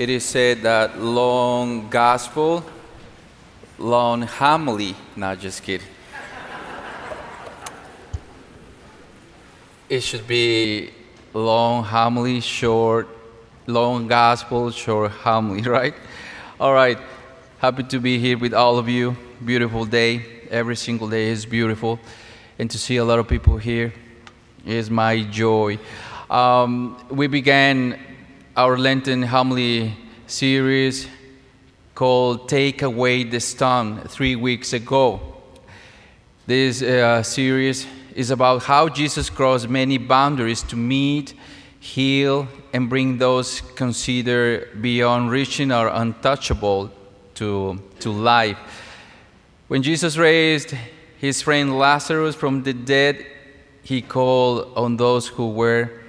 it is said that long gospel, long homily. Not just kidding. it should be long homily, short, long gospel, short homily, right? All right. Happy to be here with all of you. Beautiful day. Every single day is beautiful. And to see a lot of people here is my joy. Um, we began our Lenten homily series called Take Away the Stone three weeks ago. This uh, series is about how Jesus crossed many boundaries to meet, heal, and bring those considered beyond reaching or untouchable to, to life. When Jesus raised his friend Lazarus from the dead, he called on those who were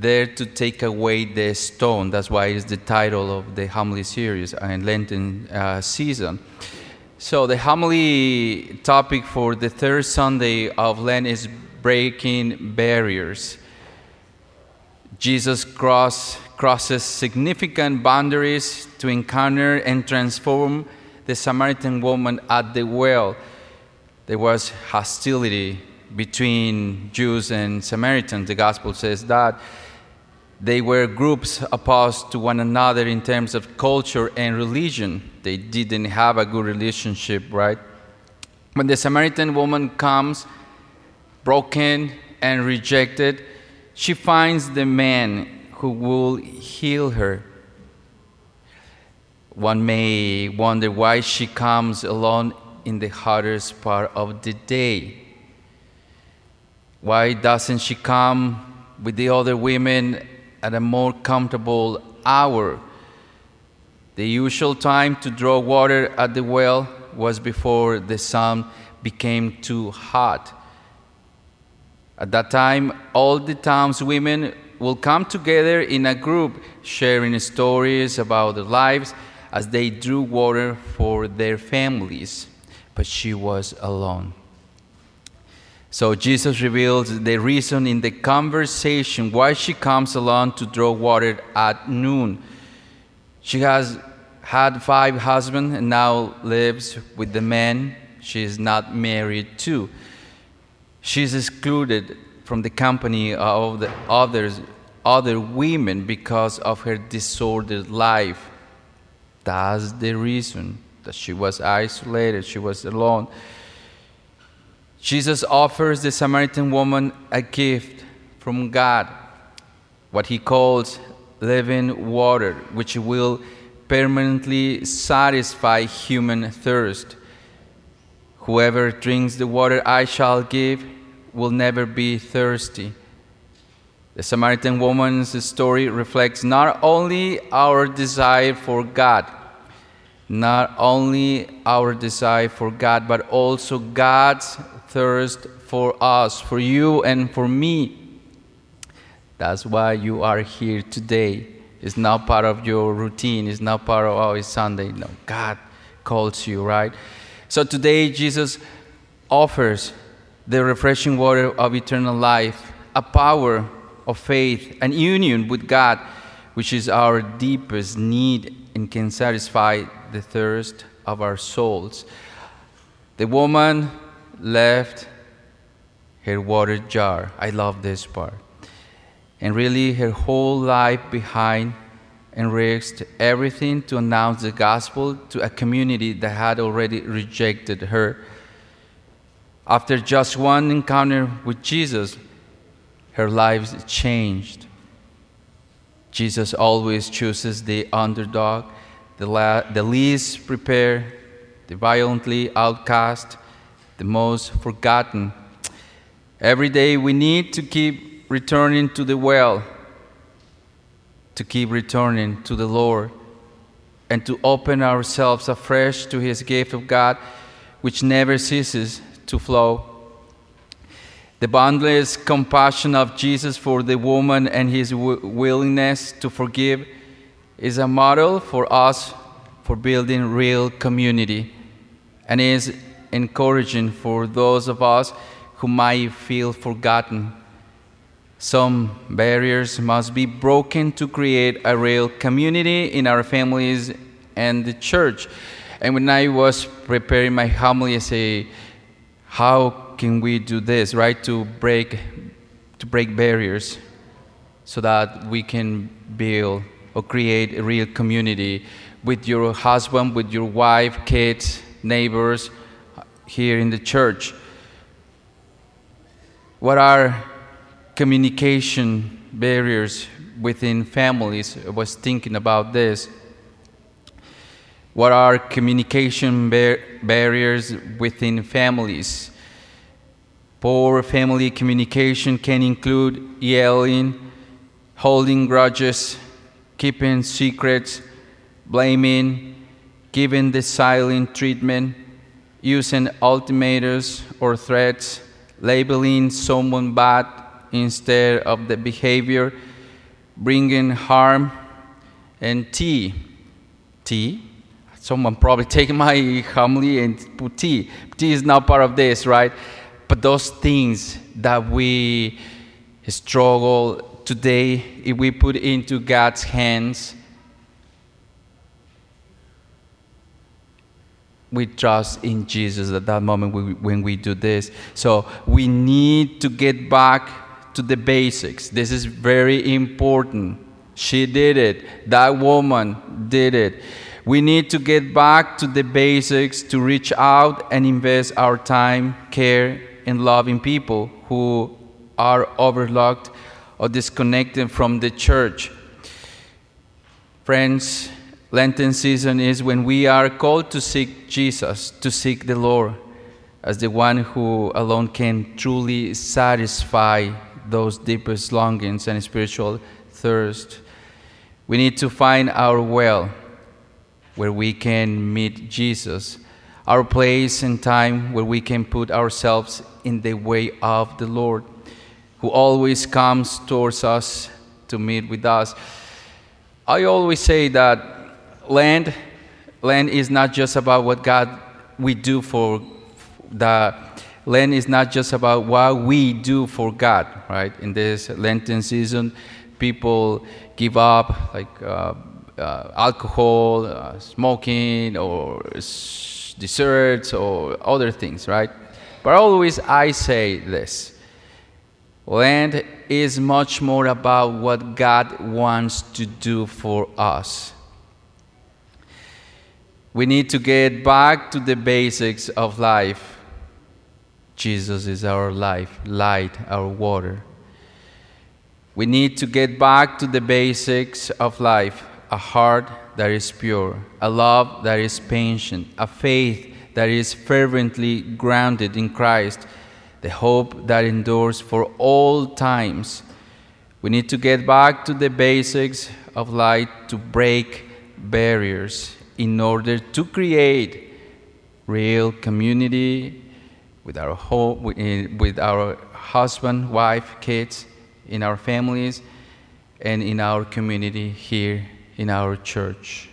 there to take away the stone. That's why it's the title of the homily series and Lenten uh, season. So, the homily topic for the third Sunday of Lent is breaking barriers. Jesus cross, crosses significant boundaries to encounter and transform the Samaritan woman at the well. There was hostility between Jews and Samaritans. The gospel says that. They were groups opposed to one another in terms of culture and religion. They didn't have a good relationship, right? When the Samaritan woman comes, broken and rejected, she finds the man who will heal her. One may wonder why she comes alone in the hottest part of the day. Why doesn't she come with the other women at a more comfortable hour? The usual time to draw water at the well was before the sun became too hot. At that time, all the town's women will come together in a group, sharing stories about their lives as they drew water for their families. But she was alone. So Jesus reveals the reason in the conversation why she comes alone to draw water at noon. She has had five husbands and now lives with the man she is not married to. She is excluded from the company of the others, other women because of her disordered life. That's the reason that she was isolated, she was alone. Jesus offers the Samaritan woman a gift from God, what he calls living water, which will permanently satisfy human thirst. Whoever drinks the water I shall give will never be thirsty. The Samaritan woman's story reflects not only our desire for God, not only our desire for God, but also God's thirst for us, for you and for me. That's why you are here today. It's not part of your routine, it's not part of, oh, it's Sunday. No, God calls you, right? So today, Jesus offers the refreshing water of eternal life, a power of faith, an union with God, which is our deepest need and can satisfy the thirst of our souls. The woman left her water jar. I love this part. And really, her whole life behind and risked everything to announce the gospel to a community that had already rejected her. After just one encounter with Jesus, her life changed. Jesus always chooses the underdog, the, la- the least prepared, the violently outcast, the most forgotten. Every day we need to keep returning to the well to keep returning to the Lord and to open ourselves afresh to His gift of God, which never ceases to flow. The boundless compassion of Jesus for the woman and his willingness to forgive is a model for us for building real community and is encouraging for those of us who might feel forgotten Some barriers must be broken to create a real community in our families and the church. And when I was preparing my homily, I say, how can we do this, right? To break, to break barriers so that we can build or create a real community with your husband, with your wife, kids, neighbors here in the church. What are communication barriers within families? I was thinking about this. What are communication bar- barriers within families? Poor family communication can include yelling, holding grudges, keeping secrets, blaming, giving the silent treatment, using ultimatums or threats, labeling someone bad instead of the behavior, bringing harm, and T. T. Someone probably take my homily and put T. T is not part of this, right? But those things that we struggle today, if we put into God's hands, we trust in Jesus at that moment we- when we do this. So we need to get back to the basics. This is very important. She did it, that woman did it. We need to get back to the basics to reach out and invest our time, care, and love in people who are overlooked or disconnected from the church. Friends, Lenten season is when we are called to seek Jesus, to seek the Lord as the one who alone can truly satisfy those deepest longings and spiritual thirst. We need to find our well where we can meet Jesus, our place and time where we can put ourselves in the way of the Lord, who always comes towards us to meet with us. I always say that Lent, Lent is not just about what God we do for the Lent is not just about what we do for God, right? In this Lenten season, people give up like uh, uh, alcohol, uh, smoking, or desserts, or other things, right? But always I say this Lent is much more about what God wants to do for us. We need to get back to the basics of life. Jesus is our life, light, our water. We need to get back to the basics of life a heart that is pure, a love that is patient, a faith that is fervently grounded in Christ, the hope that endures for all times. We need to get back to the basics of light to break barriers in order to create real community with our home, eh, with our husband, wife, kids, in our families, and in our community here in our church.